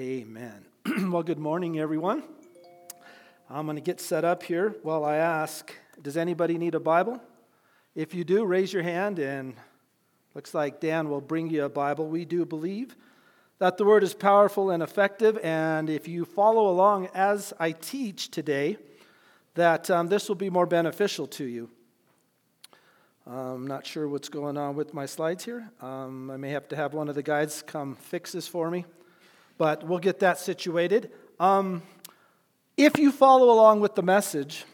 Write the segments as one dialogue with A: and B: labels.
A: Amen. well, good morning, everyone. I'm going to get set up here while I ask Does anybody need a Bible? If you do, raise your hand, and looks like Dan will bring you a Bible. We do believe that the Word is powerful and effective, and if you follow along as I teach today, that um, this will be more beneficial to you. I'm not sure what's going on with my slides here. Um, I may have to have one of the guides come fix this for me but we'll get that situated. Um, if you follow along with the message,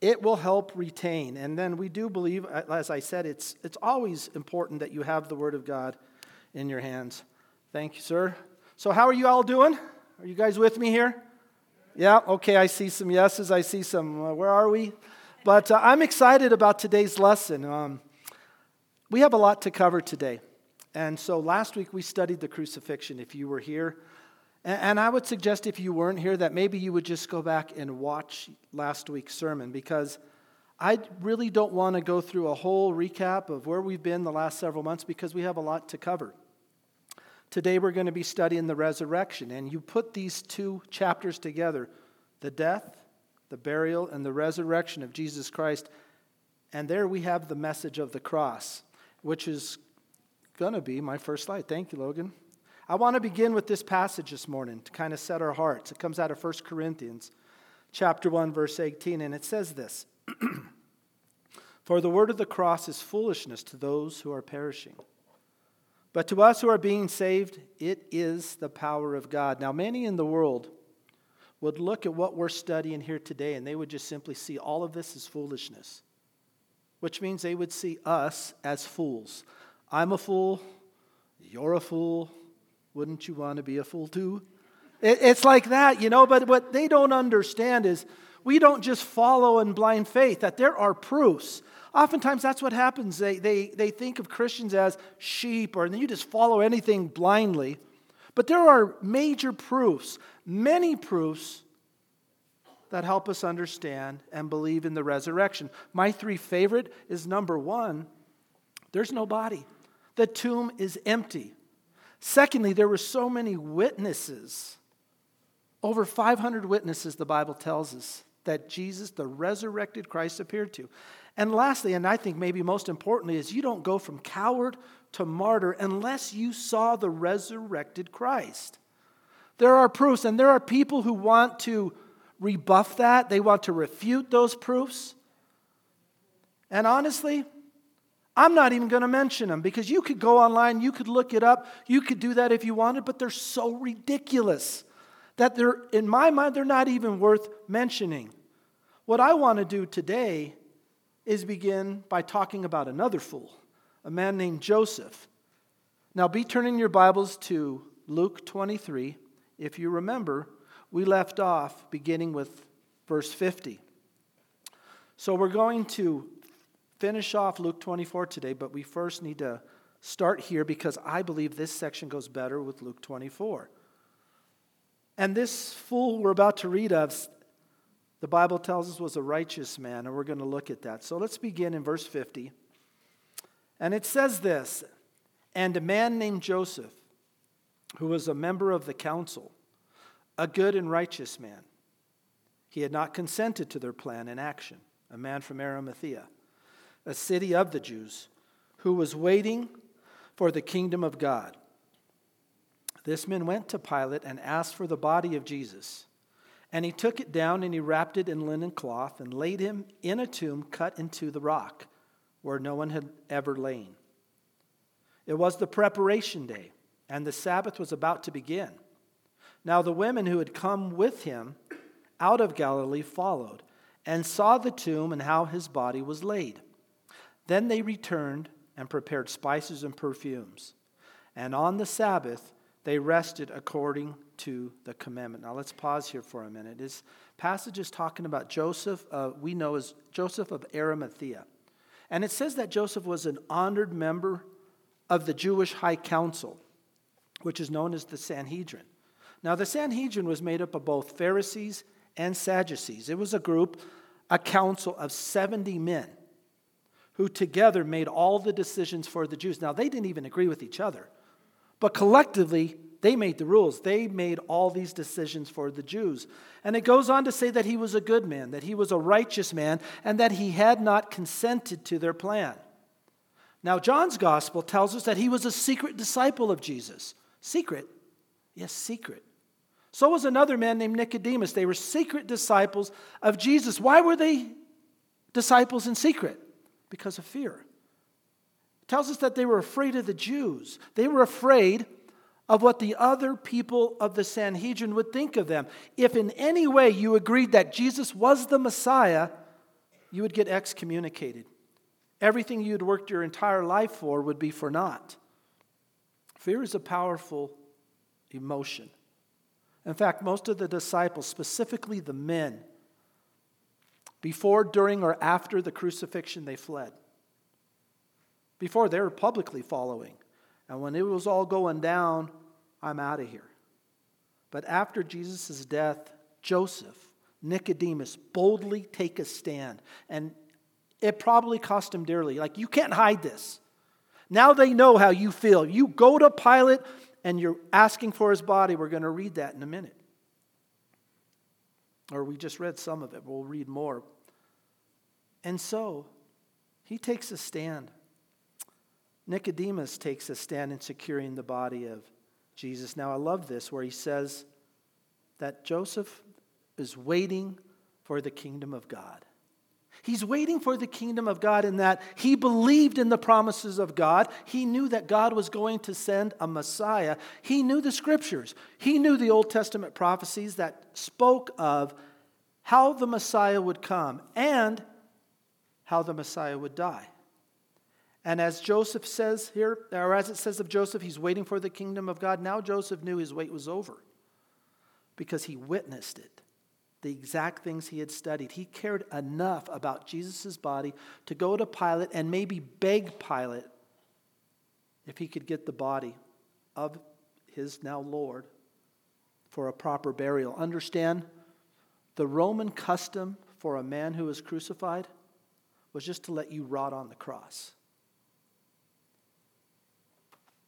A: it will help retain. And then we do believe, as I said, it's, it's always important that you have the Word of God in your hands. Thank you, sir. So, how are you all doing? Are you guys with me here? Yeah, okay, I see some yeses. I see some, uh, where are we? But uh, I'm excited about today's lesson. Um, we have a lot to cover today. And so last week we studied the crucifixion. If you were here, and I would suggest if you weren't here that maybe you would just go back and watch last week's sermon because I really don't want to go through a whole recap of where we've been the last several months because we have a lot to cover. Today we're going to be studying the resurrection, and you put these two chapters together the death, the burial, and the resurrection of Jesus Christ. And there we have the message of the cross, which is going to be my first slide. Thank you, Logan. I want to begin with this passage this morning to kind of set our hearts. It comes out of 1 Corinthians chapter 1 verse 18 and it says this. For the word of the cross is foolishness to those who are perishing. But to us who are being saved, it is the power of God. Now, many in the world would look at what we're studying here today and they would just simply see all of this as foolishness, which means they would see us as fools. I'm a fool, you're a fool, wouldn't you want to be a fool too? It's like that, you know, but what they don't understand is we don't just follow in blind faith, that there are proofs. Oftentimes that's what happens. They, they, they think of Christians as sheep, or you just follow anything blindly. But there are major proofs, many proofs that help us understand and believe in the resurrection. My three favorite is number one, there's no body. The tomb is empty. Secondly, there were so many witnesses. Over 500 witnesses, the Bible tells us, that Jesus, the resurrected Christ, appeared to. And lastly, and I think maybe most importantly, is you don't go from coward to martyr unless you saw the resurrected Christ. There are proofs, and there are people who want to rebuff that, they want to refute those proofs. And honestly, I'm not even going to mention them because you could go online, you could look it up, you could do that if you wanted, but they're so ridiculous that they're, in my mind, they're not even worth mentioning. What I want to do today is begin by talking about another fool, a man named Joseph. Now, be turning your Bibles to Luke 23. If you remember, we left off beginning with verse 50. So we're going to finish off Luke 24 today, but we first need to start here because I believe this section goes better with Luke 24. And this fool we're about to read of, the Bible tells us was a righteous man, and we're going to look at that. So let's begin in verse 50. And it says this And a man named Joseph, who was a member of the council, a good and righteous man, he had not consented to their plan and action, a man from Arimathea a city of the Jews, who was waiting for the kingdom of God. This man went to Pilate and asked for the body of Jesus. And he took it down and he wrapped it in linen cloth and laid him in a tomb cut into the rock where no one had ever lain. It was the preparation day, and the Sabbath was about to begin. Now the women who had come with him out of Galilee followed and saw the tomb and how his body was laid. Then they returned and prepared spices and perfumes. And on the Sabbath, they rested according to the commandment. Now let's pause here for a minute. This passage is talking about Joseph, uh, we know as Joseph of Arimathea. And it says that Joseph was an honored member of the Jewish High Council, which is known as the Sanhedrin. Now, the Sanhedrin was made up of both Pharisees and Sadducees. It was a group, a council of 70 men who together made all the decisions for the Jews. Now, they didn't even agree with each other, but collectively, They made the rules. They made all these decisions for the Jews. And it goes on to say that he was a good man, that he was a righteous man, and that he had not consented to their plan. Now, John's gospel tells us that he was a secret disciple of Jesus. Secret? Yes, secret. So was another man named Nicodemus. They were secret disciples of Jesus. Why were they disciples in secret? Because of fear. It tells us that they were afraid of the Jews. They were afraid of what the other people of the Sanhedrin would think of them. If in any way you agreed that Jesus was the Messiah, you would get excommunicated. Everything you'd worked your entire life for would be for naught. Fear is a powerful emotion. In fact, most of the disciples, specifically the men, before, during, or after the crucifixion, they fled. Before, they were publicly following. And when it was all going down, I'm out of here. But after Jesus' death, Joseph, Nicodemus boldly take a stand. And it probably cost him dearly. Like, you can't hide this. Now they know how you feel. You go to Pilate and you're asking for his body. We're going to read that in a minute. Or we just read some of it. We'll read more. And so, he takes a stand. Nicodemus takes a stand in securing the body of Jesus. Now, I love this where he says that Joseph is waiting for the kingdom of God. He's waiting for the kingdom of God in that he believed in the promises of God. He knew that God was going to send a Messiah. He knew the scriptures. He knew the Old Testament prophecies that spoke of how the Messiah would come and how the Messiah would die. And as Joseph says here, or as it says of Joseph, he's waiting for the kingdom of God. Now Joseph knew his wait was over because he witnessed it, the exact things he had studied. He cared enough about Jesus' body to go to Pilate and maybe beg Pilate if he could get the body of his now Lord for a proper burial. Understand the Roman custom for a man who was crucified was just to let you rot on the cross.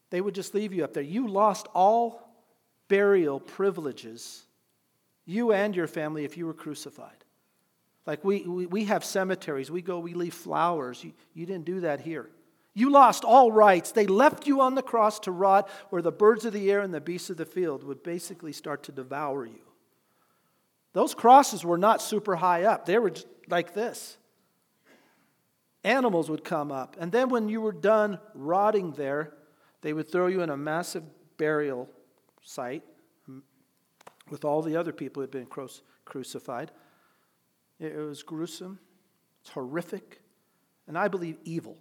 A: They would just leave you up there. You lost all burial privileges, you and your family, if you were crucified. Like we, we, we have cemeteries, we go, we leave flowers. You, you didn't do that here. You lost all rights. They left you on the cross to rot where the birds of the air and the beasts of the field would basically start to devour you. Those crosses were not super high up, they were like this. Animals would come up. And then when you were done rotting there, they would throw you in a massive burial site with all the other people who had been crucified. It was gruesome, it's horrific, and I believe evil.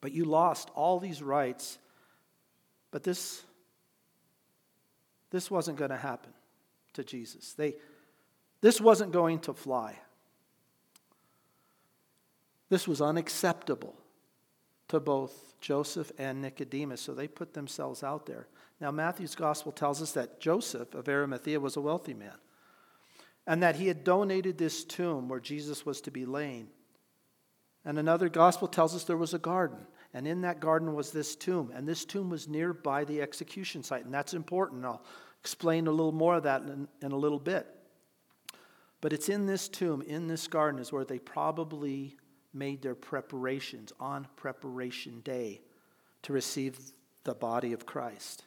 A: But you lost all these rights. But this, this wasn't going to happen to Jesus. They, this wasn't going to fly. This was unacceptable to both Joseph and Nicodemus. So they put themselves out there. Now, Matthew's gospel tells us that Joseph of Arimathea was a wealthy man and that he had donated this tomb where Jesus was to be laid. And another gospel tells us there was a garden, and in that garden was this tomb, and this tomb was nearby the execution site, and that's important. I'll explain a little more of that in, in a little bit. But it's in this tomb, in this garden, is where they probably made their preparations on preparation day to receive the body of Christ.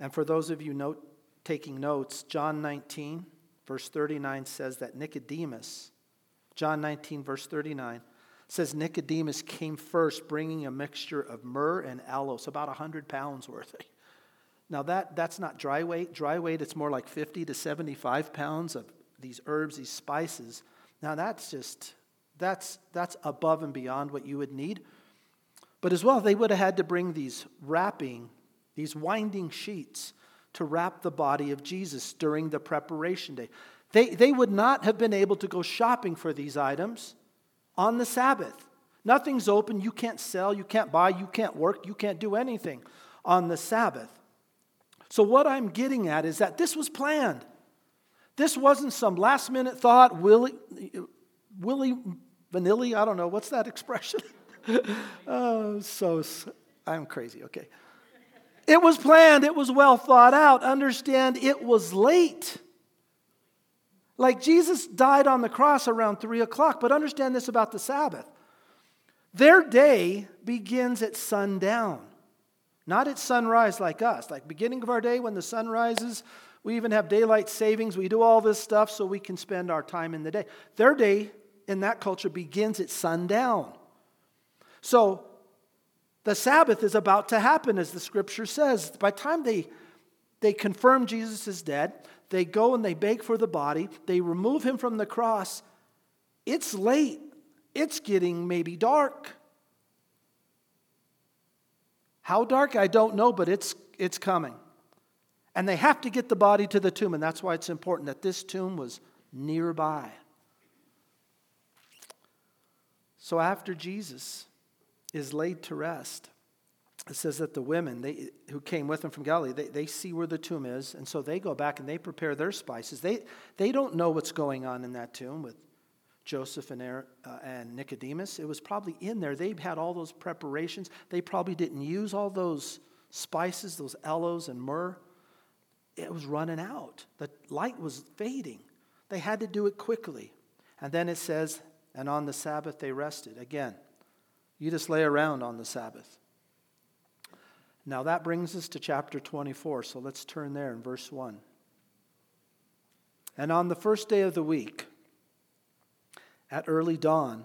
A: And for those of you note, taking notes, John 19, verse 39 says that Nicodemus, John 19, verse 39, says Nicodemus came first bringing a mixture of myrrh and aloes, about 100 pounds worth. Now, that, that's not dry weight. Dry weight, it's more like 50 to 75 pounds of these herbs, these spices. Now, that's just that's, that's above and beyond what you would need. But as well, they would have had to bring these wrapping, these winding sheets to wrap the body of Jesus during the preparation day. They, they would not have been able to go shopping for these items on the Sabbath. Nothing's open. You can't sell, you can't buy, you can't work, you can't do anything on the Sabbath. So, what I'm getting at is that this was planned. This wasn't some last minute thought, Willie, Willie vanilly. I don't know, what's that expression? oh, so, I'm crazy, okay. It was planned, it was well thought out. Understand, it was late. Like Jesus died on the cross around three o'clock, but understand this about the Sabbath. Their day begins at sundown, not at sunrise like us. Like beginning of our day when the sun rises, we even have daylight savings. We do all this stuff so we can spend our time in the day. Their day in that culture begins at sundown. So the Sabbath is about to happen, as the scripture says. By the time they, they confirm Jesus is dead, they go and they beg for the body, they remove him from the cross. It's late, it's getting maybe dark. How dark? I don't know, but it's, it's coming. And they have to get the body to the tomb, and that's why it's important that this tomb was nearby. So after Jesus is laid to rest, it says that the women they, who came with him from Galilee, they, they see where the tomb is, and so they go back and they prepare their spices. They, they don't know what's going on in that tomb with Joseph and, uh, and Nicodemus. It was probably in there. They had all those preparations. They probably didn't use all those spices, those aloes and myrrh it was running out. The light was fading. They had to do it quickly. And then it says, and on the Sabbath they rested. Again, you just lay around on the Sabbath. Now that brings us to chapter 24, so let's turn there in verse 1. And on the first day of the week, at early dawn,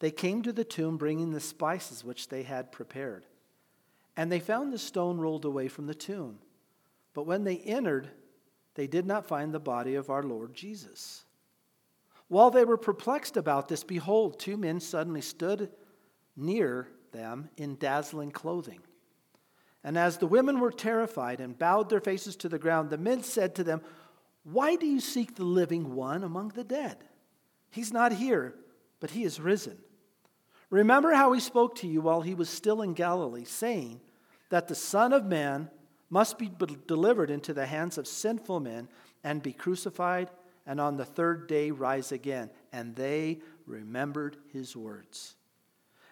A: they came to the tomb bringing the spices which they had prepared. And they found the stone rolled away from the tomb. But when they entered, they did not find the body of our Lord Jesus. While they were perplexed about this, behold, two men suddenly stood near them in dazzling clothing. And as the women were terrified and bowed their faces to the ground, the men said to them, Why do you seek the living one among the dead? He's not here, but he is risen. Remember how he spoke to you while he was still in Galilee, saying that the Son of Man must be delivered into the hands of sinful men and be crucified, and on the third day rise again. And they remembered his words.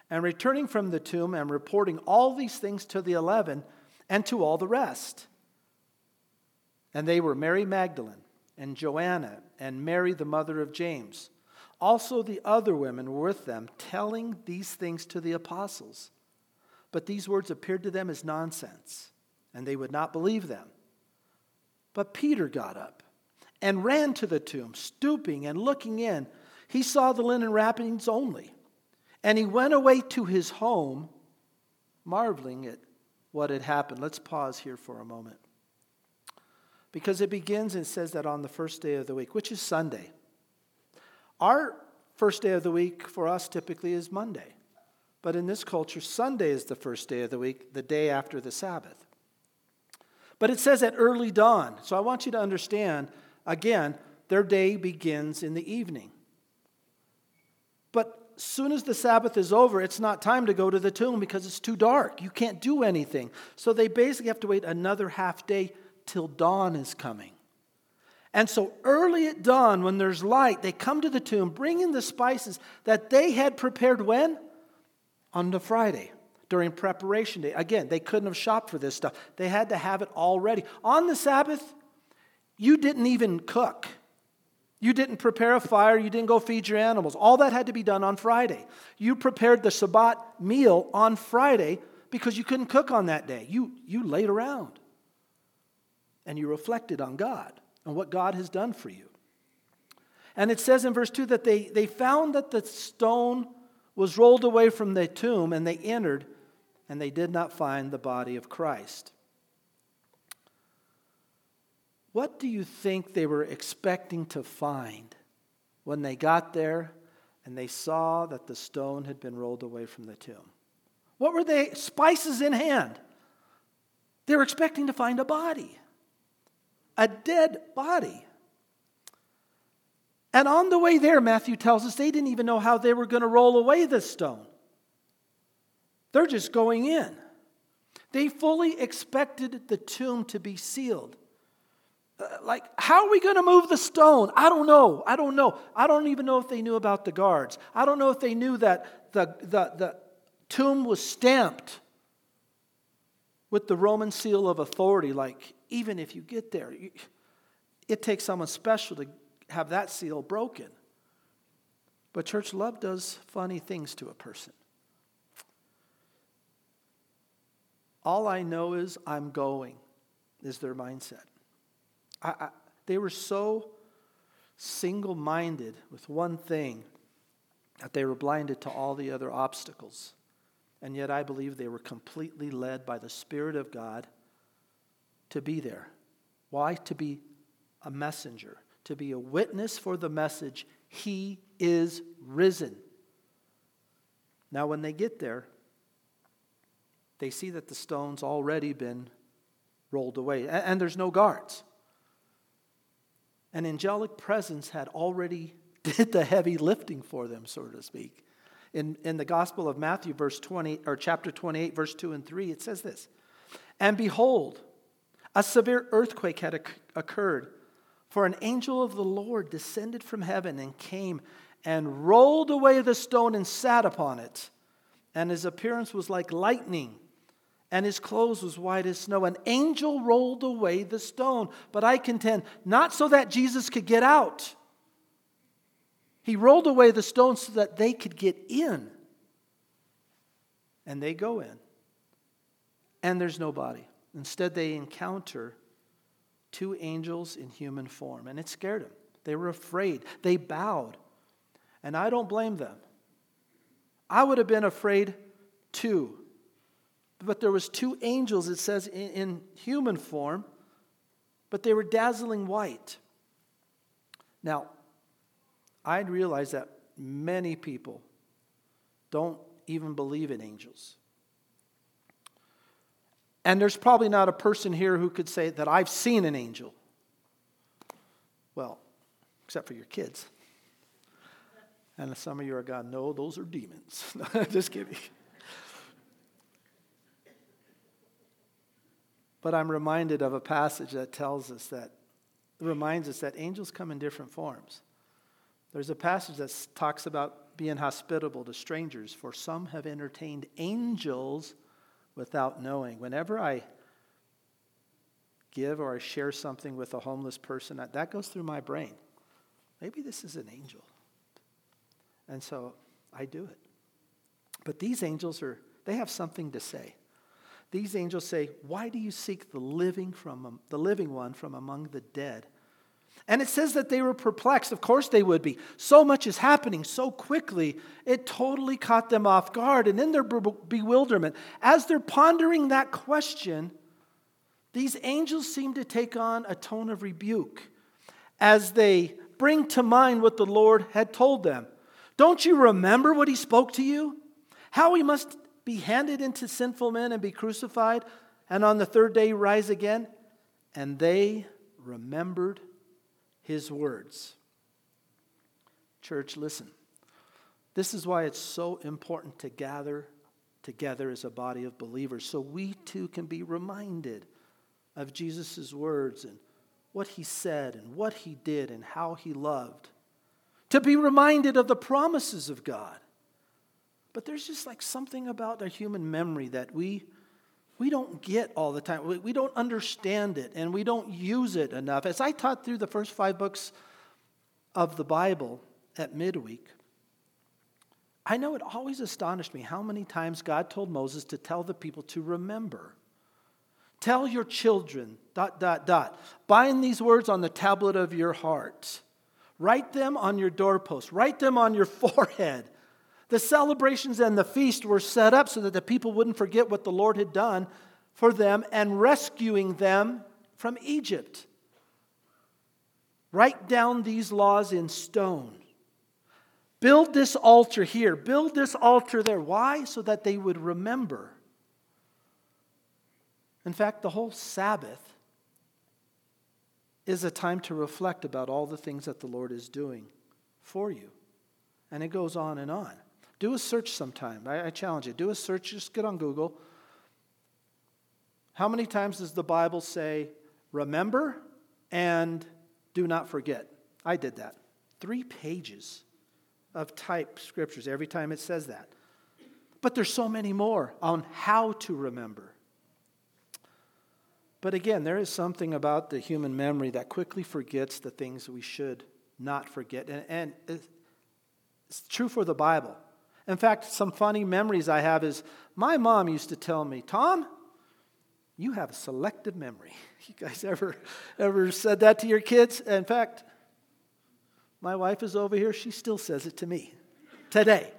A: And returning from the tomb and reporting all these things to the eleven and to all the rest. And they were Mary Magdalene and Joanna and Mary, the mother of James. Also, the other women were with them, telling these things to the apostles. But these words appeared to them as nonsense and they would not believe them. But Peter got up and ran to the tomb, stooping and looking in. He saw the linen wrappings only, and he went away to his home, marveling at what had happened. Let's pause here for a moment. Because it begins and says that on the first day of the week, which is Sunday. Our first day of the week for us typically is Monday. But in this culture, Sunday is the first day of the week, the day after the Sabbath. But it says at early dawn. So I want you to understand again, their day begins in the evening. But soon as the Sabbath is over, it's not time to go to the tomb because it's too dark. You can't do anything. So they basically have to wait another half day till dawn is coming. And so early at dawn, when there's light, they come to the tomb, bringing the spices that they had prepared when? On the Friday during preparation day. Again, they couldn't have shopped for this stuff, they had to have it all ready. On the Sabbath, you didn't even cook. You didn't prepare a fire. You didn't go feed your animals. All that had to be done on Friday. You prepared the Shabbat meal on Friday because you couldn't cook on that day. You, you laid around and you reflected on God and what God has done for you. And it says in verse 2 that they, they found that the stone was rolled away from the tomb and they entered and they did not find the body of Christ. What do you think they were expecting to find when they got there and they saw that the stone had been rolled away from the tomb? What were they? Spices in hand. They were expecting to find a body, a dead body. And on the way there, Matthew tells us they didn't even know how they were going to roll away the stone. They're just going in. They fully expected the tomb to be sealed. Uh, like, how are we going to move the stone? I don't know. I don't know. I don't even know if they knew about the guards. I don't know if they knew that the, the, the tomb was stamped with the Roman seal of authority, like even if you get there, it takes someone special to have that seal broken. But church love does funny things to a person. All I know is I'm going, is their mindset. I, I, they were so single minded with one thing that they were blinded to all the other obstacles. And yet, I believe they were completely led by the Spirit of God to be there. Why? To be a messenger, to be a witness for the message He is risen. Now, when they get there, they see that the stone's already been rolled away, and there's no guards. An angelic presence had already did the heavy lifting for them, so to speak. In, in the Gospel of Matthew, verse 20, or chapter 28, verse 2 and 3, it says this And behold, a severe earthquake had occurred, for an angel of the Lord descended from heaven and came and rolled away the stone and sat upon it. And his appearance was like lightning, and his clothes was white as snow. An angel rolled away the stone, but I contend, not so that Jesus could get out he rolled away the stone so that they could get in. And they go in. And there's nobody. Instead, they encounter two angels in human form. And it scared them. They were afraid. They bowed. And I don't blame them. I would have been afraid too. But there was two angels, it says, in, in human form, but they were dazzling white. Now, I'd realize that many people don't even believe in angels. And there's probably not a person here who could say that I've seen an angel. Well, except for your kids. And some of you are going, no, those are demons. Just kidding. But I'm reminded of a passage that tells us that, reminds us that angels come in different forms. There's a passage that talks about being hospitable to strangers, for some have entertained angels without knowing. Whenever I give or I share something with a homeless person, that goes through my brain. Maybe this is an angel. And so I do it. But these angels are, they have something to say. These angels say, Why do you seek the living, from, the living one from among the dead? And it says that they were perplexed. Of course they would be. So much is happening so quickly, it totally caught them off guard. And in their bewilderment, as they're pondering that question, these angels seem to take on a tone of rebuke as they bring to mind what the Lord had told them. Don't you remember what he spoke to you? How he must be handed into sinful men and be crucified, and on the third day rise again? And they remembered his words. Church, listen. This is why it's so important to gather together as a body of believers so we too can be reminded of Jesus' words and what he said and what he did and how he loved. To be reminded of the promises of God. But there's just like something about our human memory that we we don't get all the time. We, we don't understand it and we don't use it enough. As I taught through the first five books of the Bible at midweek, I know it always astonished me how many times God told Moses to tell the people to remember. Tell your children, dot, dot, dot. Bind these words on the tablet of your heart. Write them on your doorpost. Write them on your forehead. The celebrations and the feast were set up so that the people wouldn't forget what the Lord had done for them and rescuing them from Egypt. Write down these laws in stone. Build this altar here. Build this altar there. Why? So that they would remember. In fact, the whole Sabbath is a time to reflect about all the things that the Lord is doing for you. And it goes on and on. Do a search sometime. I, I challenge you. Do a search. Just get on Google. How many times does the Bible say, remember and do not forget? I did that. Three pages of type scriptures every time it says that. But there's so many more on how to remember. But again, there is something about the human memory that quickly forgets the things we should not forget. And, and it's true for the Bible. In fact, some funny memories I have is my mom used to tell me, Tom, you have a selective memory. You guys ever ever said that to your kids? In fact, my wife is over here, she still says it to me today.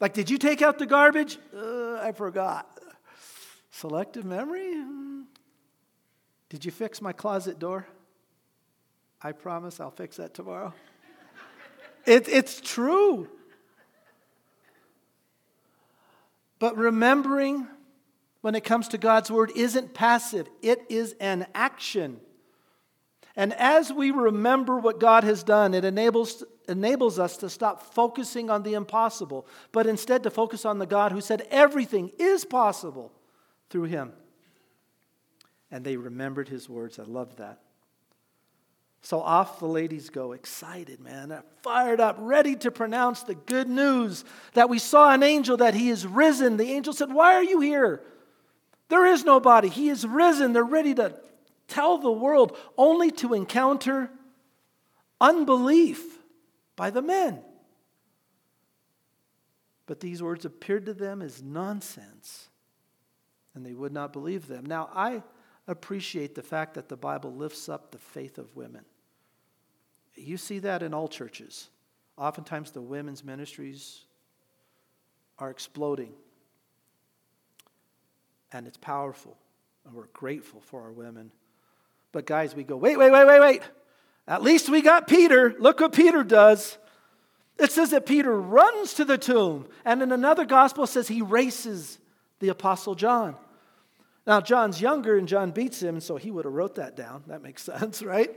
A: Like, did you take out the garbage? Uh, I forgot. Selective memory? Hmm. Did you fix my closet door? I promise I'll fix that tomorrow. it, it's true. But remembering when it comes to God's word isn't passive, it is an action. And as we remember what God has done, it enables, enables us to stop focusing on the impossible, but instead to focus on the God who said everything is possible through him. And they remembered his words. I love that. So off the ladies go, excited, man, fired up, ready to pronounce the good news that we saw an angel, that he is risen. The angel said, Why are you here? There is nobody. He is risen. They're ready to tell the world, only to encounter unbelief by the men. But these words appeared to them as nonsense, and they would not believe them. Now, I appreciate the fact that the Bible lifts up the faith of women. You see that in all churches. Oftentimes, the women's ministries are exploding, and it's powerful, and we're grateful for our women. But, guys, we go, wait, wait, wait, wait, wait. At least we got Peter. Look what Peter does. It says that Peter runs to the tomb, and in another gospel says he races the apostle John. Now, John's younger and John beats him, so he would have wrote that down. That makes sense, right?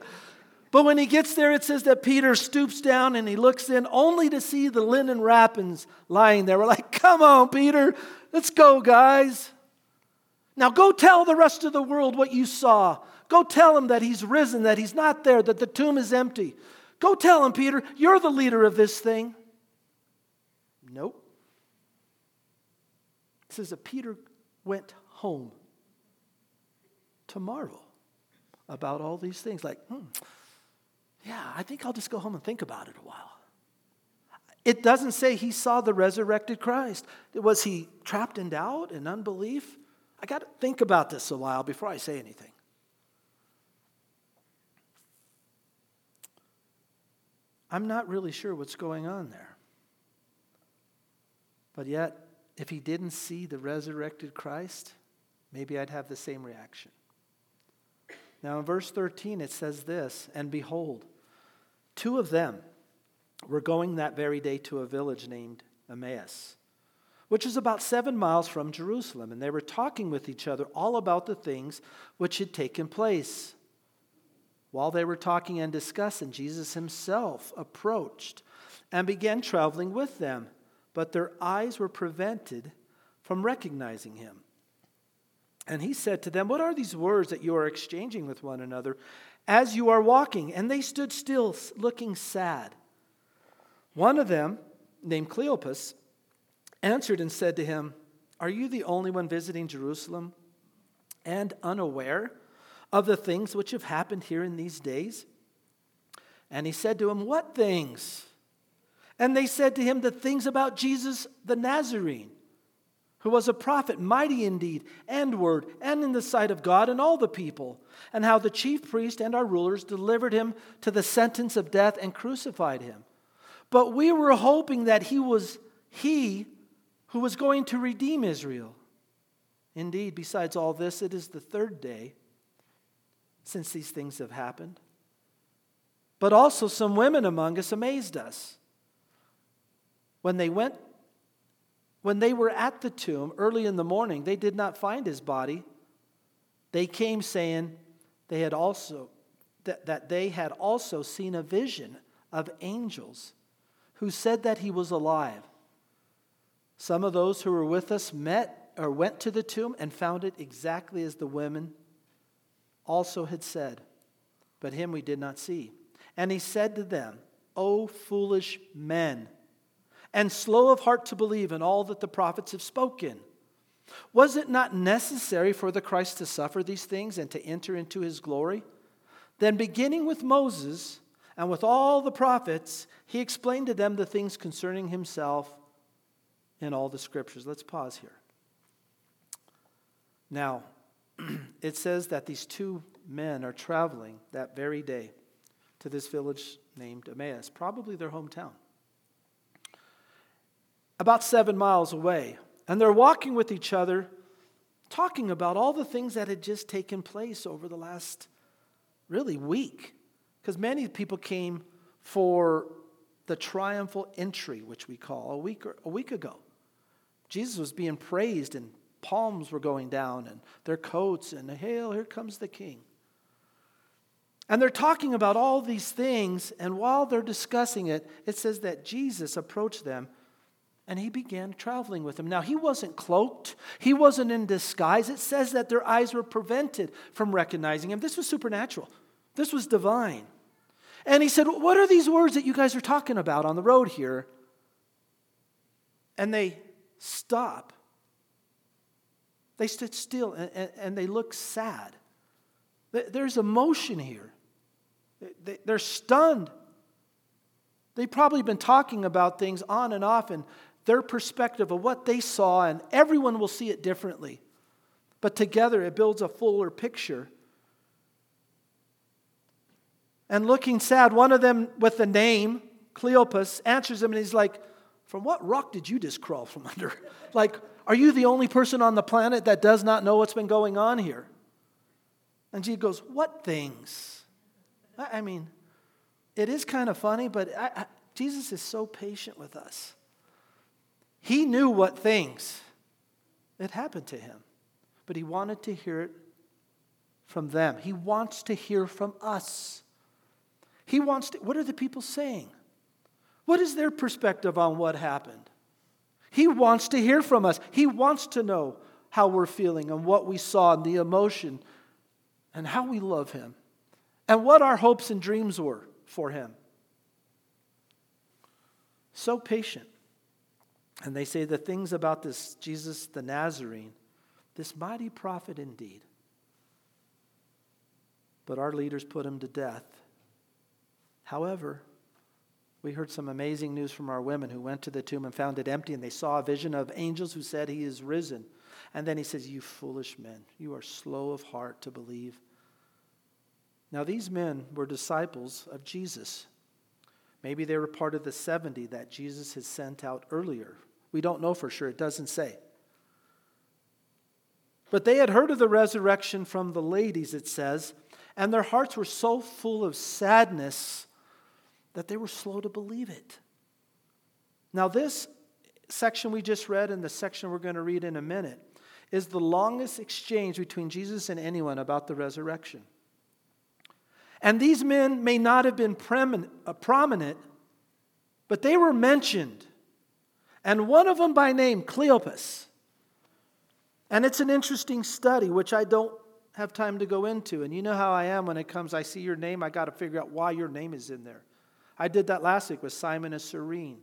A: But when he gets there, it says that Peter stoops down and he looks in only to see the linen wrappings lying there. We're like, come on, Peter, let's go, guys. Now go tell the rest of the world what you saw. Go tell them that he's risen, that he's not there, that the tomb is empty. Go tell him, Peter, you're the leader of this thing. Nope. It says that Peter went home to marvel about all these things. Like, hmm, yeah, I think I'll just go home and think about it a while. It doesn't say he saw the resurrected Christ. Was he trapped in doubt and unbelief? I got to think about this a while before I say anything. I'm not really sure what's going on there. But yet, if he didn't see the resurrected Christ, maybe I'd have the same reaction. Now, in verse 13, it says this And behold, two of them were going that very day to a village named Emmaus, which is about seven miles from Jerusalem. And they were talking with each other all about the things which had taken place. While they were talking and discussing, Jesus himself approached and began traveling with them, but their eyes were prevented from recognizing him. And he said to them, What are these words that you are exchanging with one another as you are walking? And they stood still, looking sad. One of them, named Cleopas, answered and said to him, Are you the only one visiting Jerusalem and unaware of the things which have happened here in these days? And he said to him, What things? And they said to him, The things about Jesus the Nazarene who was a prophet, mighty indeed, and word, and in the sight of God and all the people, and how the chief priest and our rulers delivered him to the sentence of death and crucified him. But we were hoping that he was he who was going to redeem Israel. Indeed, besides all this, it is the third day since these things have happened. But also, some women among us amazed us. When they went when they were at the tomb early in the morning, they did not find his body. They came saying they had also that, that they had also seen a vision of angels who said that he was alive. Some of those who were with us met or went to the tomb and found it exactly as the women also had said, but him we did not see. And he said to them, O foolish men, and slow of heart to believe in all that the prophets have spoken. Was it not necessary for the Christ to suffer these things and to enter into his glory? Then, beginning with Moses and with all the prophets, he explained to them the things concerning himself in all the scriptures. Let's pause here. Now, it says that these two men are traveling that very day to this village named Emmaus, probably their hometown, about seven miles away. And they're walking with each other, talking about all the things that had just taken place over the last really week. Because many people came for the triumphal entry, which we call a week, or, a week ago. Jesus was being praised, and palms were going down, and their coats, and hail, here comes the king. And they're talking about all these things, and while they're discussing it, it says that Jesus approached them and he began traveling with them. Now, he wasn't cloaked, he wasn't in disguise. It says that their eyes were prevented from recognizing him. This was supernatural, this was divine. And he said, What are these words that you guys are talking about on the road here? And they stop. They stood still and, and, and they look sad. There's emotion here. They're stunned. They've probably been talking about things on and off, and their perspective of what they saw, and everyone will see it differently. But together it builds a fuller picture. And looking sad, one of them with the name, Cleopas, answers him and he's like, From what rock did you just crawl from under? like, are you the only person on the planet that does not know what's been going on here? And Jesus goes, What things? I mean, it is kind of funny, but I, I, Jesus is so patient with us. He knew what things had happened to him, but he wanted to hear it from them. He wants to hear from us. He wants to, what are the people saying? What is their perspective on what happened? He wants to hear from us. He wants to know how we're feeling and what we saw and the emotion and how we love him and what our hopes and dreams were for him. So patient. And they say the things about this Jesus the Nazarene, this mighty prophet indeed. But our leaders put him to death. However, we heard some amazing news from our women who went to the tomb and found it empty, and they saw a vision of angels who said, He is risen. And then he says, You foolish men, you are slow of heart to believe. Now, these men were disciples of Jesus. Maybe they were part of the 70 that Jesus had sent out earlier we don't know for sure, it doesn't say. But they had heard of the resurrection from the ladies, it says, and their hearts were so full of sadness that they were slow to believe it. Now, this section we just read and the section we're going to read in a minute is the longest exchange between Jesus and anyone about the resurrection. And these men may not have been uh, prominent, but they were mentioned and one of them by name, Cleopas. And it's an interesting study, which I don't have time to go into. And you know how I am when it comes, I see your name, I got to figure out why your name is in there. I did that last week with Simon and Cyrene.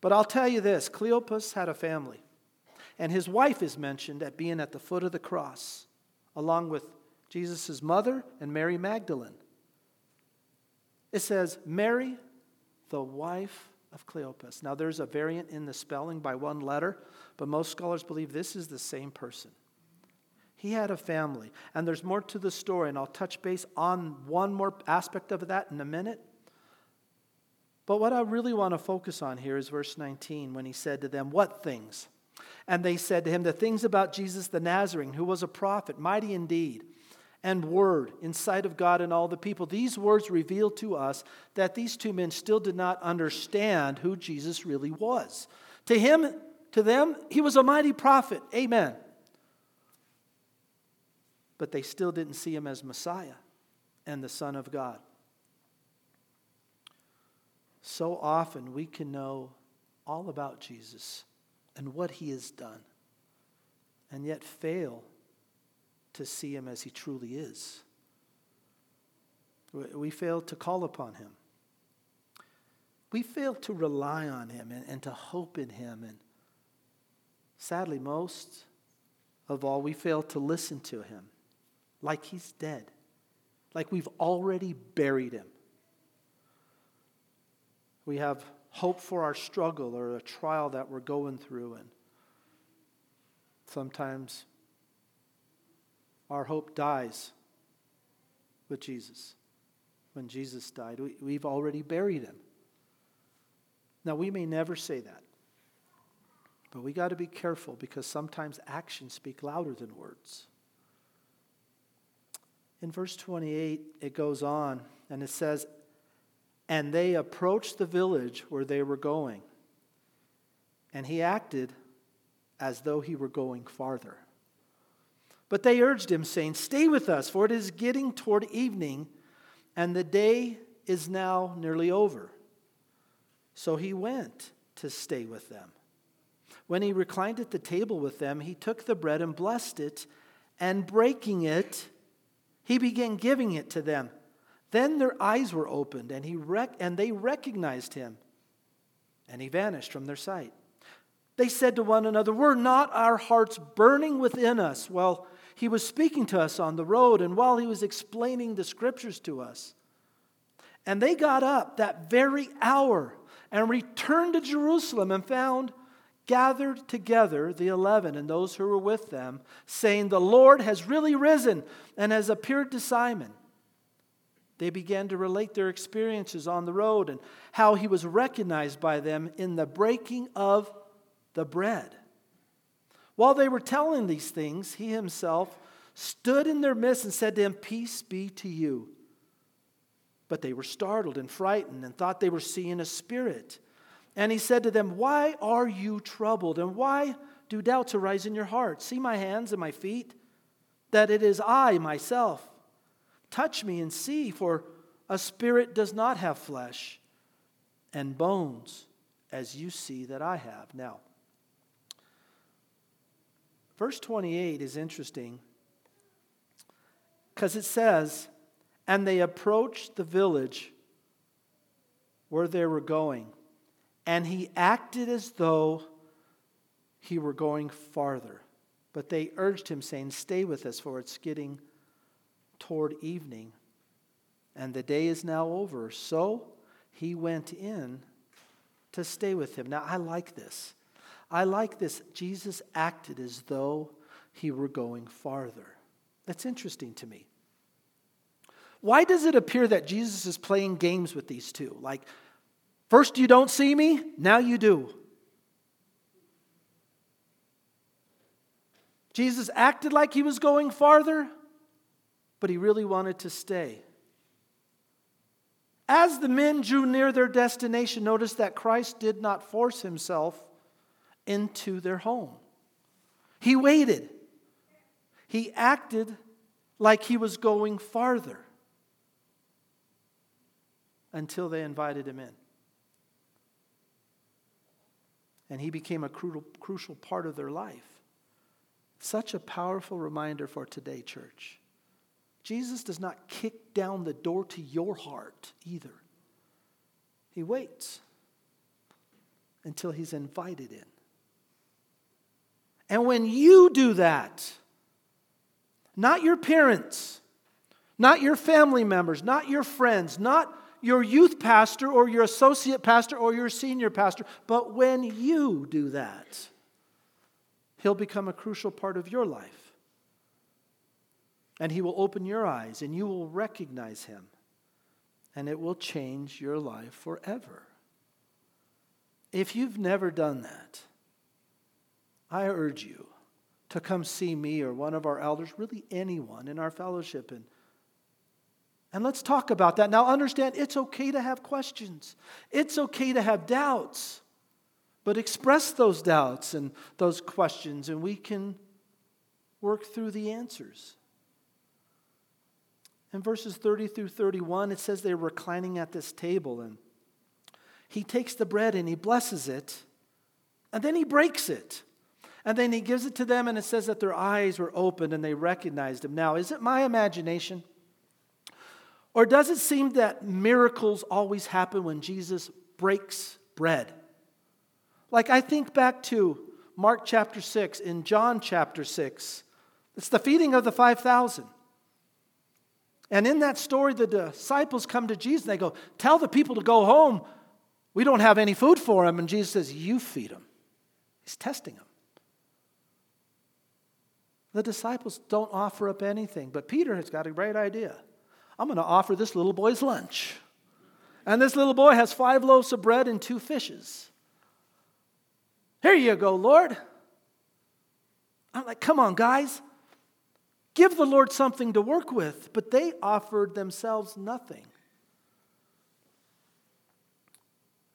A: But I'll tell you this Cleopas had a family, and his wife is mentioned at being at the foot of the cross, along with Jesus' mother and Mary Magdalene. It says, Mary, the wife of Cleopas. Now, there's a variant in the spelling by one letter, but most scholars believe this is the same person. He had a family, and there's more to the story, and I'll touch base on one more aspect of that in a minute. But what I really want to focus on here is verse 19 when he said to them, What things? And they said to him, The things about Jesus the Nazarene, who was a prophet, mighty indeed and word in sight of God and all the people. These words reveal to us that these two men still did not understand who Jesus really was. To him, to them, he was a mighty prophet. Amen. But they still didn't see him as Messiah and the Son of God. So often we can know all about Jesus and what he has done, and yet fail to see him as he truly is. We fail to call upon him. We fail to rely on him and, and to hope in him. And sadly, most of all, we fail to listen to him like he's dead, like we've already buried him. We have hope for our struggle or a trial that we're going through, and sometimes our hope dies with Jesus. When Jesus died, we, have already buried him. Now, we may never say that, but we got to be careful because sometimes actions speak louder than words. In verse 28, it goes on and it says, And they approached the village where they were going, and he acted as though he were going farther. But they urged him, saying, Stay with us, for it is getting toward evening, and the day is now nearly over. So he went to stay with them. When he reclined at the table with them, he took the bread and blessed it, and breaking it, he began giving it to them. Then their eyes were opened, and, he rec- and they recognized him, and he vanished from their sight. They said to one another, Were not our hearts burning within us? Well, he was speaking to us on the road and while he was explaining the scriptures to us. And they got up that very hour and returned to Jerusalem and found gathered together the eleven and those who were with them, saying, The Lord has really risen and has appeared to Simon. They began to relate their experiences on the road and how he was recognized by them in the breaking of the bread. While they were telling these things, he himself stood in their midst and said to them, Peace be to you. But they were startled and frightened and thought they were seeing a spirit. And he said to them, Why are you troubled? And why do doubts arise in your heart? See my hands and my feet, that it is I myself. Touch me and see, for a spirit does not have flesh and bones, as you see that I have. Now, Verse 28 is interesting because it says, And they approached the village where they were going, and he acted as though he were going farther. But they urged him, saying, Stay with us, for it's getting toward evening, and the day is now over. So he went in to stay with him. Now, I like this. I like this. Jesus acted as though he were going farther. That's interesting to me. Why does it appear that Jesus is playing games with these two? Like, first you don't see me, now you do. Jesus acted like he was going farther, but he really wanted to stay. As the men drew near their destination, notice that Christ did not force himself into their home. He waited. He acted like he was going farther until they invited him in. And he became a crucial, part of their life. Such a powerful reminder for today, church. Jesus does not kick down the door to your heart either. He waits until he's invited in. And when you do that, not your parents, not your family members, not your friends, not your youth pastor or your associate pastor or your senior pastor, but when you do that, he'll become a crucial part of your life. And he will open your eyes and you will recognize him. And it will change your life forever. If you've never done that, I urge you to come see me or one of our elders, really anyone in our fellowship. And, and let's talk about that. Now, understand it's okay to have questions, it's okay to have doubts, but express those doubts and those questions, and we can work through the answers. In verses 30 through 31, it says they're reclining at this table, and he takes the bread and he blesses it, and then he breaks it. And then he gives it to them, and it says that their eyes were opened and they recognized him. Now, is it my imagination? Or does it seem that miracles always happen when Jesus breaks bread? Like, I think back to Mark chapter 6, in John chapter 6. It's the feeding of the 5,000. And in that story, the disciples come to Jesus and they go, Tell the people to go home. We don't have any food for them. And Jesus says, You feed them. He's testing them. The disciples don't offer up anything, but Peter has got a great idea. I'm going to offer this little boy's lunch. And this little boy has five loaves of bread and two fishes. Here you go, Lord. I'm like, come on, guys. Give the Lord something to work with. But they offered themselves nothing.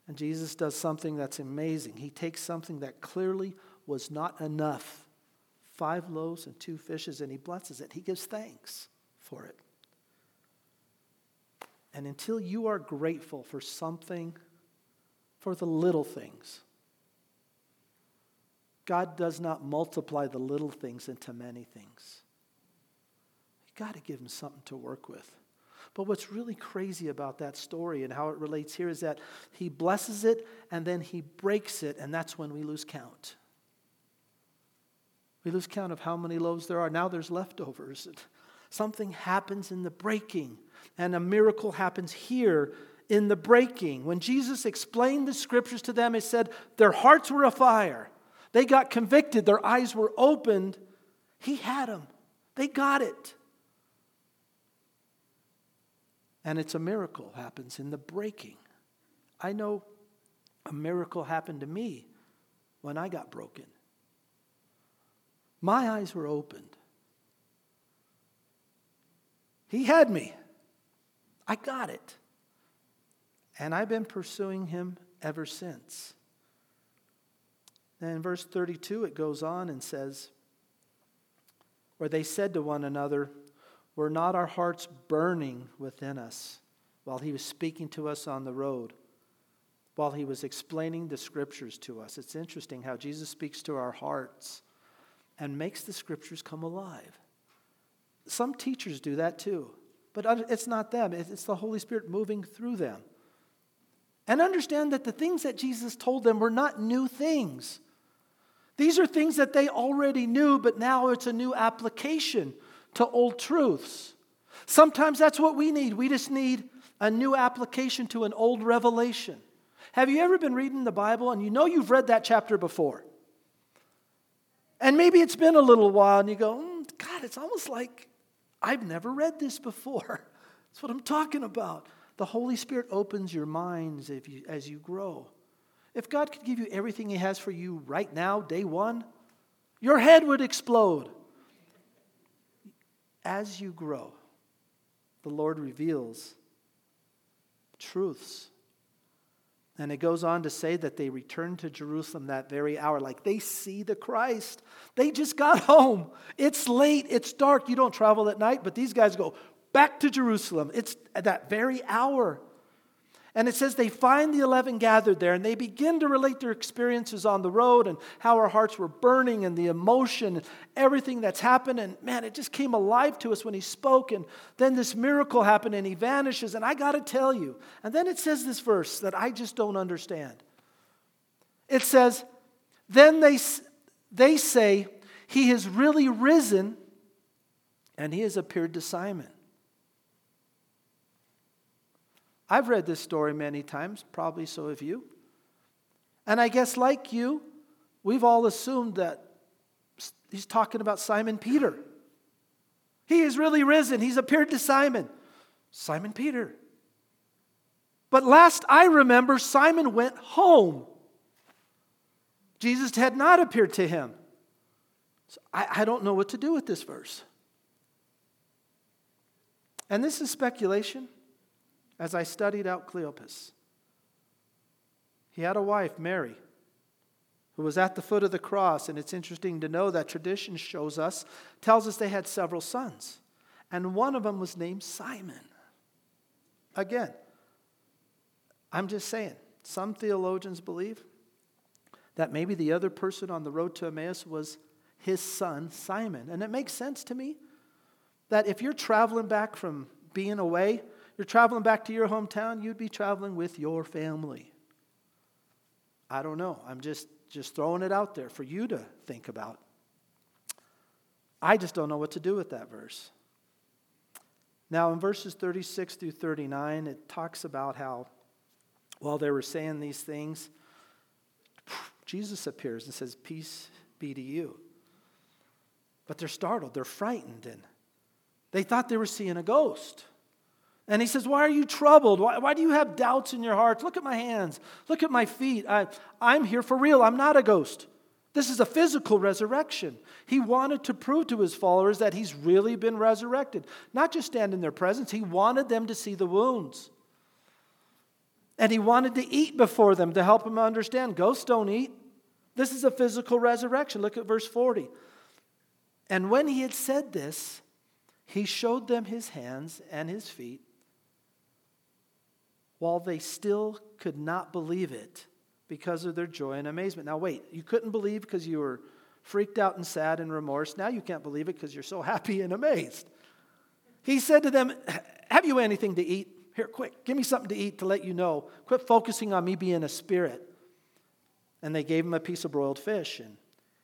A: And Jesus does something that's amazing. He takes something that clearly was not enough five loaves and two fishes and he blesses it. He gives thanks for it. And until you are grateful for something, for the little things, God does not multiply the little things into many things. You got to give him something to work with. But what's really crazy about that story and how it relates here is that he blesses it and then he breaks it, and that's when we lose count. We lose count of how many loaves there are. Now there's leftovers. Something happens in the breaking, and a miracle happens here in the breaking. When Jesus explained the scriptures to them, he said their hearts were afire. They got convicted, their eyes were opened. He had them, they got it. And it's a miracle happens in the breaking. I know a miracle happened to me when I got broken. My eyes were opened. He had me. I got it. And I've been pursuing him ever since. In verse 32, it goes on and says, Where they said to one another, Were not our hearts burning within us while he was speaking to us on the road, while he was explaining the scriptures to us? It's interesting how Jesus speaks to our hearts and makes the scriptures come alive. Some teachers do that too, but it's not them, it's the Holy Spirit moving through them. And understand that the things that Jesus told them were not new things. These are things that they already knew, but now it's a new application to old truths. Sometimes that's what we need. We just need a new application to an old revelation. Have you ever been reading the Bible and you know you've read that chapter before? And maybe it's been a little while and you go, mm, God, it's almost like I've never read this before. That's what I'm talking about. The Holy Spirit opens your minds you, as you grow. If God could give you everything He has for you right now, day one, your head would explode. As you grow, the Lord reveals truths and it goes on to say that they returned to Jerusalem that very hour. Like they see the Christ. They just got home. It's late, it's dark. You don't travel at night, but these guys go back to Jerusalem. It's at that very hour. And it says they find the 11 gathered there and they begin to relate their experiences on the road and how our hearts were burning and the emotion and everything that's happened. And man, it just came alive to us when he spoke. And then this miracle happened and he vanishes. And I got to tell you. And then it says this verse that I just don't understand. It says, Then they, they say, He has really risen and he has appeared to Simon. I've read this story many times, probably so have you. And I guess, like you, we've all assumed that he's talking about Simon Peter. He has really risen, he's appeared to Simon. Simon Peter. But last I remember, Simon went home. Jesus had not appeared to him. So I, I don't know what to do with this verse. And this is speculation as I studied out Cleopas. He had a wife, Mary, who was at the foot of the cross, and it's interesting to know that tradition shows us, tells us they had several sons, and one of them was named Simon. Again, I'm just saying, some theologians believe that maybe the other person on the road to Emmaus was his son, Simon. And it makes sense to me that if you're traveling back from being away, you're traveling back to your hometown, you'd be traveling with your family. I don't know. I'm just just throwing it out there for you to think about. I just don't know what to do with that verse. Now, in verses 36 through 39, it talks about how while they were saying these things, Jesus appears and says, Peace be to you. But they're startled, they're frightened, and they thought they were seeing a ghost. And he says, Why are you troubled? Why, why do you have doubts in your hearts? Look at my hands. Look at my feet. I, I'm here for real. I'm not a ghost. This is a physical resurrection. He wanted to prove to his followers that he's really been resurrected, not just stand in their presence. He wanted them to see the wounds. And he wanted to eat before them to help them understand ghosts don't eat. This is a physical resurrection. Look at verse 40. And when he had said this, he showed them his hands and his feet while they still could not believe it because of their joy and amazement. Now, wait, you couldn't believe because you were freaked out and sad and remorse. Now you can't believe it because you're so happy and amazed. He said to them, Have you anything to eat? Here, quick, give me something to eat to let you know. Quit focusing on me being a spirit. And they gave him a piece of broiled fish, and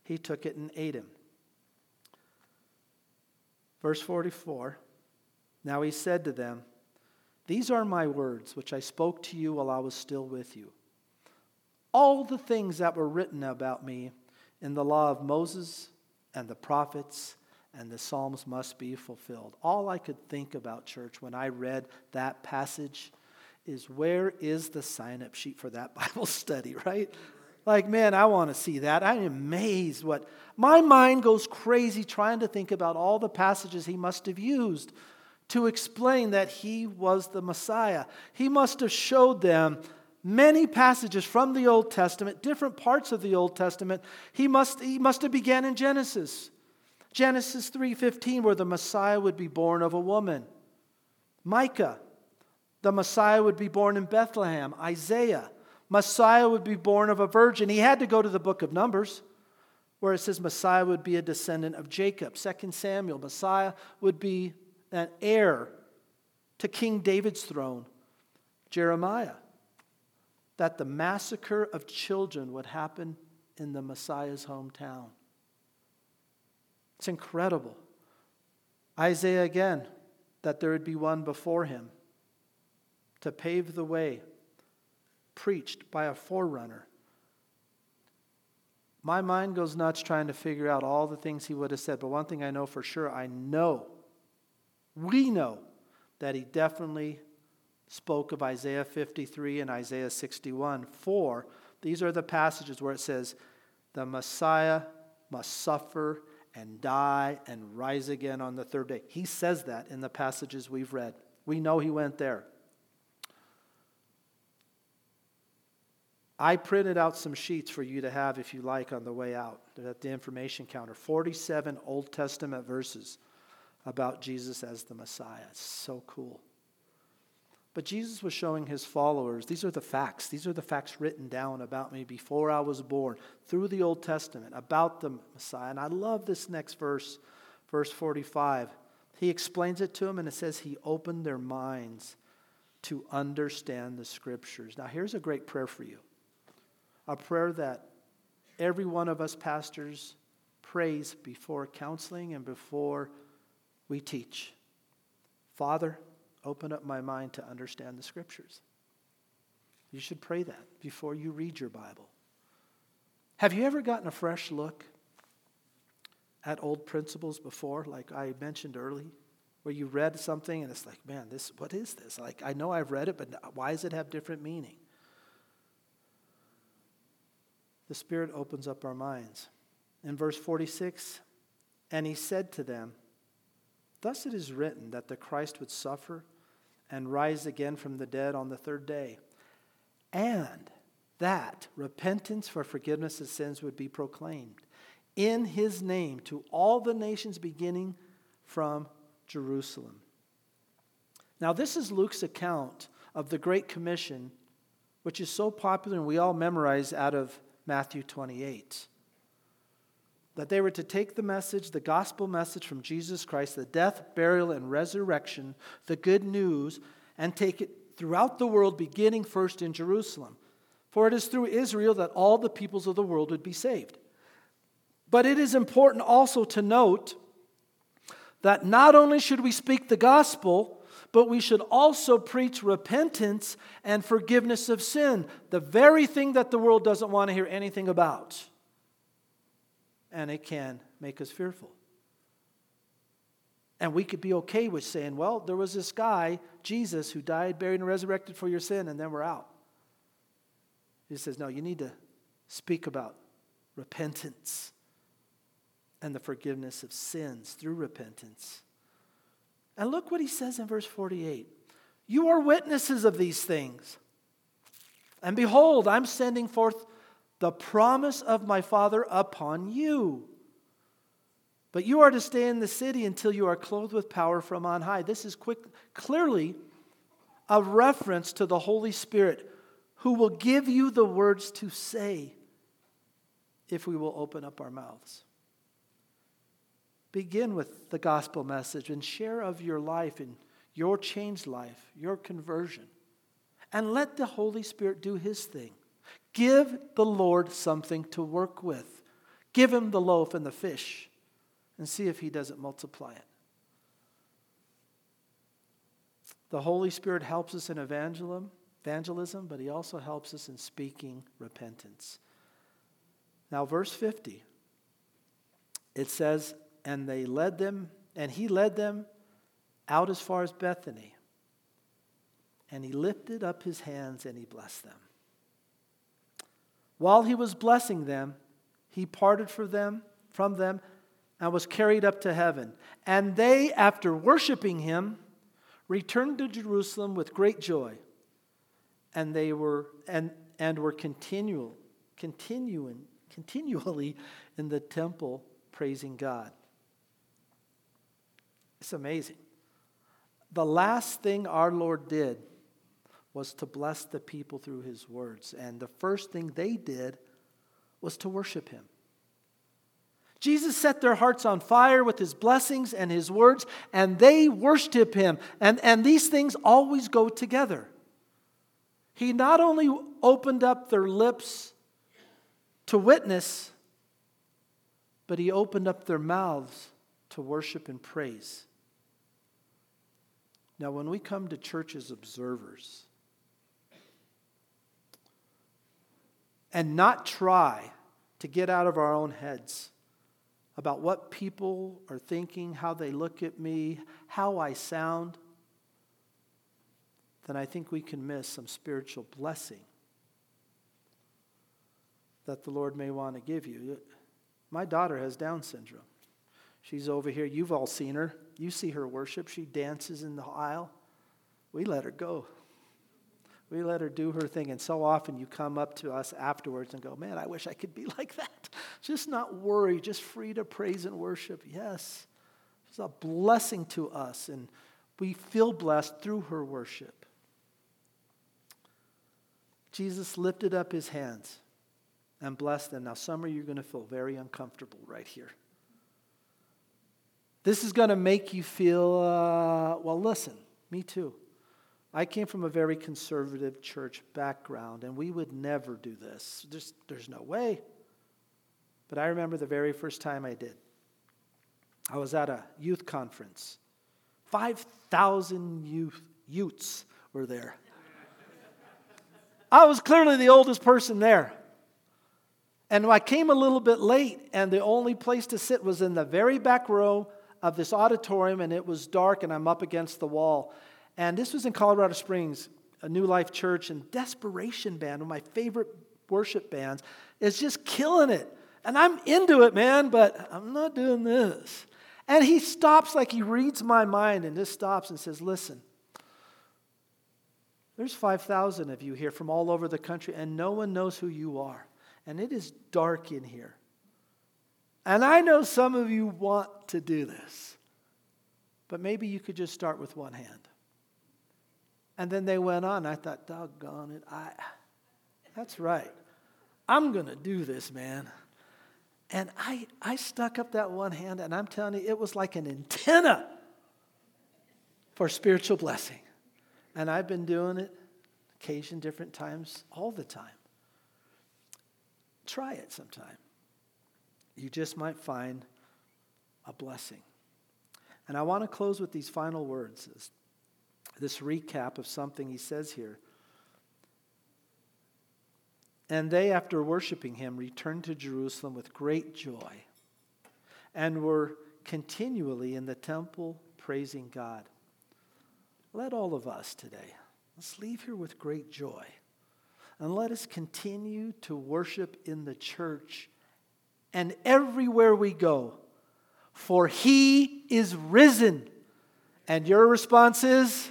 A: he took it and ate him. Verse 44 Now he said to them, These are my words, which I spoke to you while I was still with you. All the things that were written about me in the law of Moses and the prophets and the Psalms must be fulfilled. All I could think about, church, when I read that passage is where is the sign up sheet for that Bible study, right? Like, man, I want to see that. I'm amazed what my mind goes crazy trying to think about all the passages he must have used to explain that he was the Messiah. He must have showed them many passages from the Old Testament, different parts of the Old Testament. He must, he must have began in Genesis. Genesis 3:15 where the Messiah would be born of a woman. Micah, the Messiah would be born in Bethlehem. Isaiah, Messiah would be born of a virgin. He had to go to the book of Numbers where it says Messiah would be a descendant of Jacob. 2 Samuel, Messiah would be an heir to King David's throne. Jeremiah, that the massacre of children would happen in the Messiah's hometown. It's incredible. Isaiah again, that there would be one before him to pave the way, preached by a forerunner. My mind goes nuts trying to figure out all the things he would have said, but one thing I know for sure I know, we know, that he definitely spoke of Isaiah 53 and Isaiah 61. For these are the passages where it says, the Messiah must suffer and die and rise again on the third day. He says that in the passages we've read. We know he went there. I printed out some sheets for you to have if you like on the way out. They're at the information counter. 47 Old Testament verses about Jesus as the Messiah. It's so cool. But Jesus was showing his followers these are the facts. These are the facts written down about me before I was born through the Old Testament about the Messiah. And I love this next verse, verse 45. He explains it to them, and it says he opened their minds to understand the scriptures. Now, here's a great prayer for you a prayer that every one of us pastors prays before counseling and before we teach. Father, open up my mind to understand the scriptures. You should pray that before you read your Bible. Have you ever gotten a fresh look at old principles before, like I mentioned early, where you read something and it's like, man, this what is this? Like I know I've read it, but why does it have different meaning? The Spirit opens up our minds. In verse 46, and he said to them, Thus it is written that the Christ would suffer and rise again from the dead on the third day, and that repentance for forgiveness of sins would be proclaimed in his name to all the nations beginning from Jerusalem. Now, this is Luke's account of the Great Commission, which is so popular and we all memorize out of Matthew 28 that they were to take the message, the gospel message from Jesus Christ, the death, burial, and resurrection, the good news, and take it throughout the world, beginning first in Jerusalem. For it is through Israel that all the peoples of the world would be saved. But it is important also to note that not only should we speak the gospel, but we should also preach repentance and forgiveness of sin, the very thing that the world doesn't want to hear anything about. And it can make us fearful. And we could be okay with saying, well, there was this guy, Jesus, who died, buried, and resurrected for your sin, and then we're out. He says, no, you need to speak about repentance and the forgiveness of sins through repentance. And look what he says in verse 48 You are witnesses of these things. And behold, I'm sending forth the promise of my Father upon you. But you are to stay in the city until you are clothed with power from on high. This is quick, clearly a reference to the Holy Spirit who will give you the words to say if we will open up our mouths. Begin with the gospel message and share of your life and your changed life, your conversion. And let the Holy Spirit do his thing. Give the Lord something to work with. Give him the loaf and the fish and see if he doesn't multiply it. The Holy Spirit helps us in evangelism, evangelism, but he also helps us in speaking repentance. Now, verse 50, it says, And they led them, and he led them out as far as Bethany. And he lifted up his hands and he blessed them. While he was blessing them, he parted for them, from them and was carried up to heaven. And they, after worshiping him, returned to Jerusalem with great joy. And they were and, and were continual, continuing, continually in the temple praising God. It's amazing. The last thing our Lord did was to bless the people through his words. And the first thing they did was to worship him. Jesus set their hearts on fire with his blessings and his words, and they worship him. And, and these things always go together. He not only opened up their lips to witness, but he opened up their mouths to worship and praise. Now, when we come to church as observers and not try to get out of our own heads, about what people are thinking, how they look at me, how I sound, then I think we can miss some spiritual blessing that the Lord may want to give you. My daughter has Down syndrome. She's over here. You've all seen her. You see her worship. She dances in the aisle. We let her go. We let her do her thing. And so often you come up to us afterwards and go, Man, I wish I could be like that. Just not worry, just free to praise and worship. Yes, it's a blessing to us. And we feel blessed through her worship. Jesus lifted up his hands and blessed them. Now, some of you are going to feel very uncomfortable right here. This is going to make you feel, uh, well, listen, me too. I came from a very conservative church background, and we would never do this. Just, there's no way. But I remember the very first time I did. I was at a youth conference. 5,000 youth, youths were there. I was clearly the oldest person there. And I came a little bit late, and the only place to sit was in the very back row of this auditorium, and it was dark, and I'm up against the wall. And this was in Colorado Springs, a New Life Church, and Desperation Band, one of my favorite worship bands, is just killing it. And I'm into it, man, but I'm not doing this. And he stops like he reads my mind and just stops and says, Listen, there's 5,000 of you here from all over the country, and no one knows who you are. And it is dark in here. And I know some of you want to do this, but maybe you could just start with one hand. And then they went on. I thought, doggone it. I, that's right. I'm going to do this, man. And I, I stuck up that one hand, and I'm telling you, it was like an antenna for spiritual blessing. And I've been doing it occasion, different times, all the time. try it sometime. You just might find a blessing. And I want to close with these final words, this recap of something he says here. And they, after worshiping him, returned to Jerusalem with great joy and were continually in the temple praising God. Let all of us today, let's leave here with great joy. And let us continue to worship in the church and everywhere we go, for he is risen. And your response is?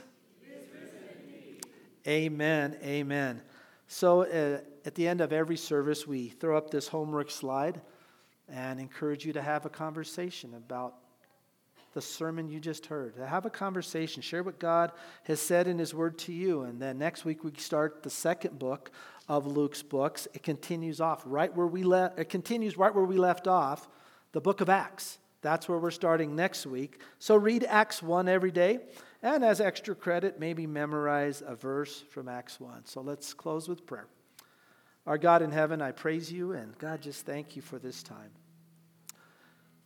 A: Amen. Amen. So uh, at the end of every service, we throw up this homework slide and encourage you to have a conversation about the sermon you just heard. To have a conversation, share what God has said in His Word to you. And then next week we start the second book of Luke's books. It continues off right where we left. It continues right where we left off, the book of Acts. That's where we're starting next week. So read Acts 1 every day. And as extra credit, maybe memorize a verse from Acts 1. So let's close with prayer. Our God in heaven, I praise you, and God, just thank you for this time.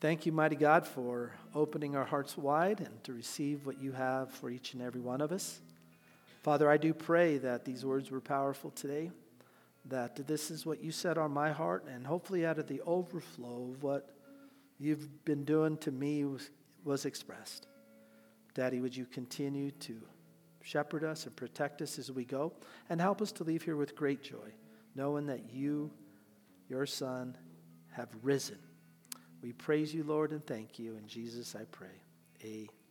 A: Thank you, mighty God, for opening our hearts wide and to receive what you have for each and every one of us. Father, I do pray that these words were powerful today, that this is what you said on my heart, and hopefully out of the overflow of what you've been doing to me was, was expressed. Daddy, would you continue to shepherd us and protect us as we go and help us to leave here with great joy, knowing that you, your Son, have risen we praise you, Lord, and thank you. In Jesus I pray. Amen.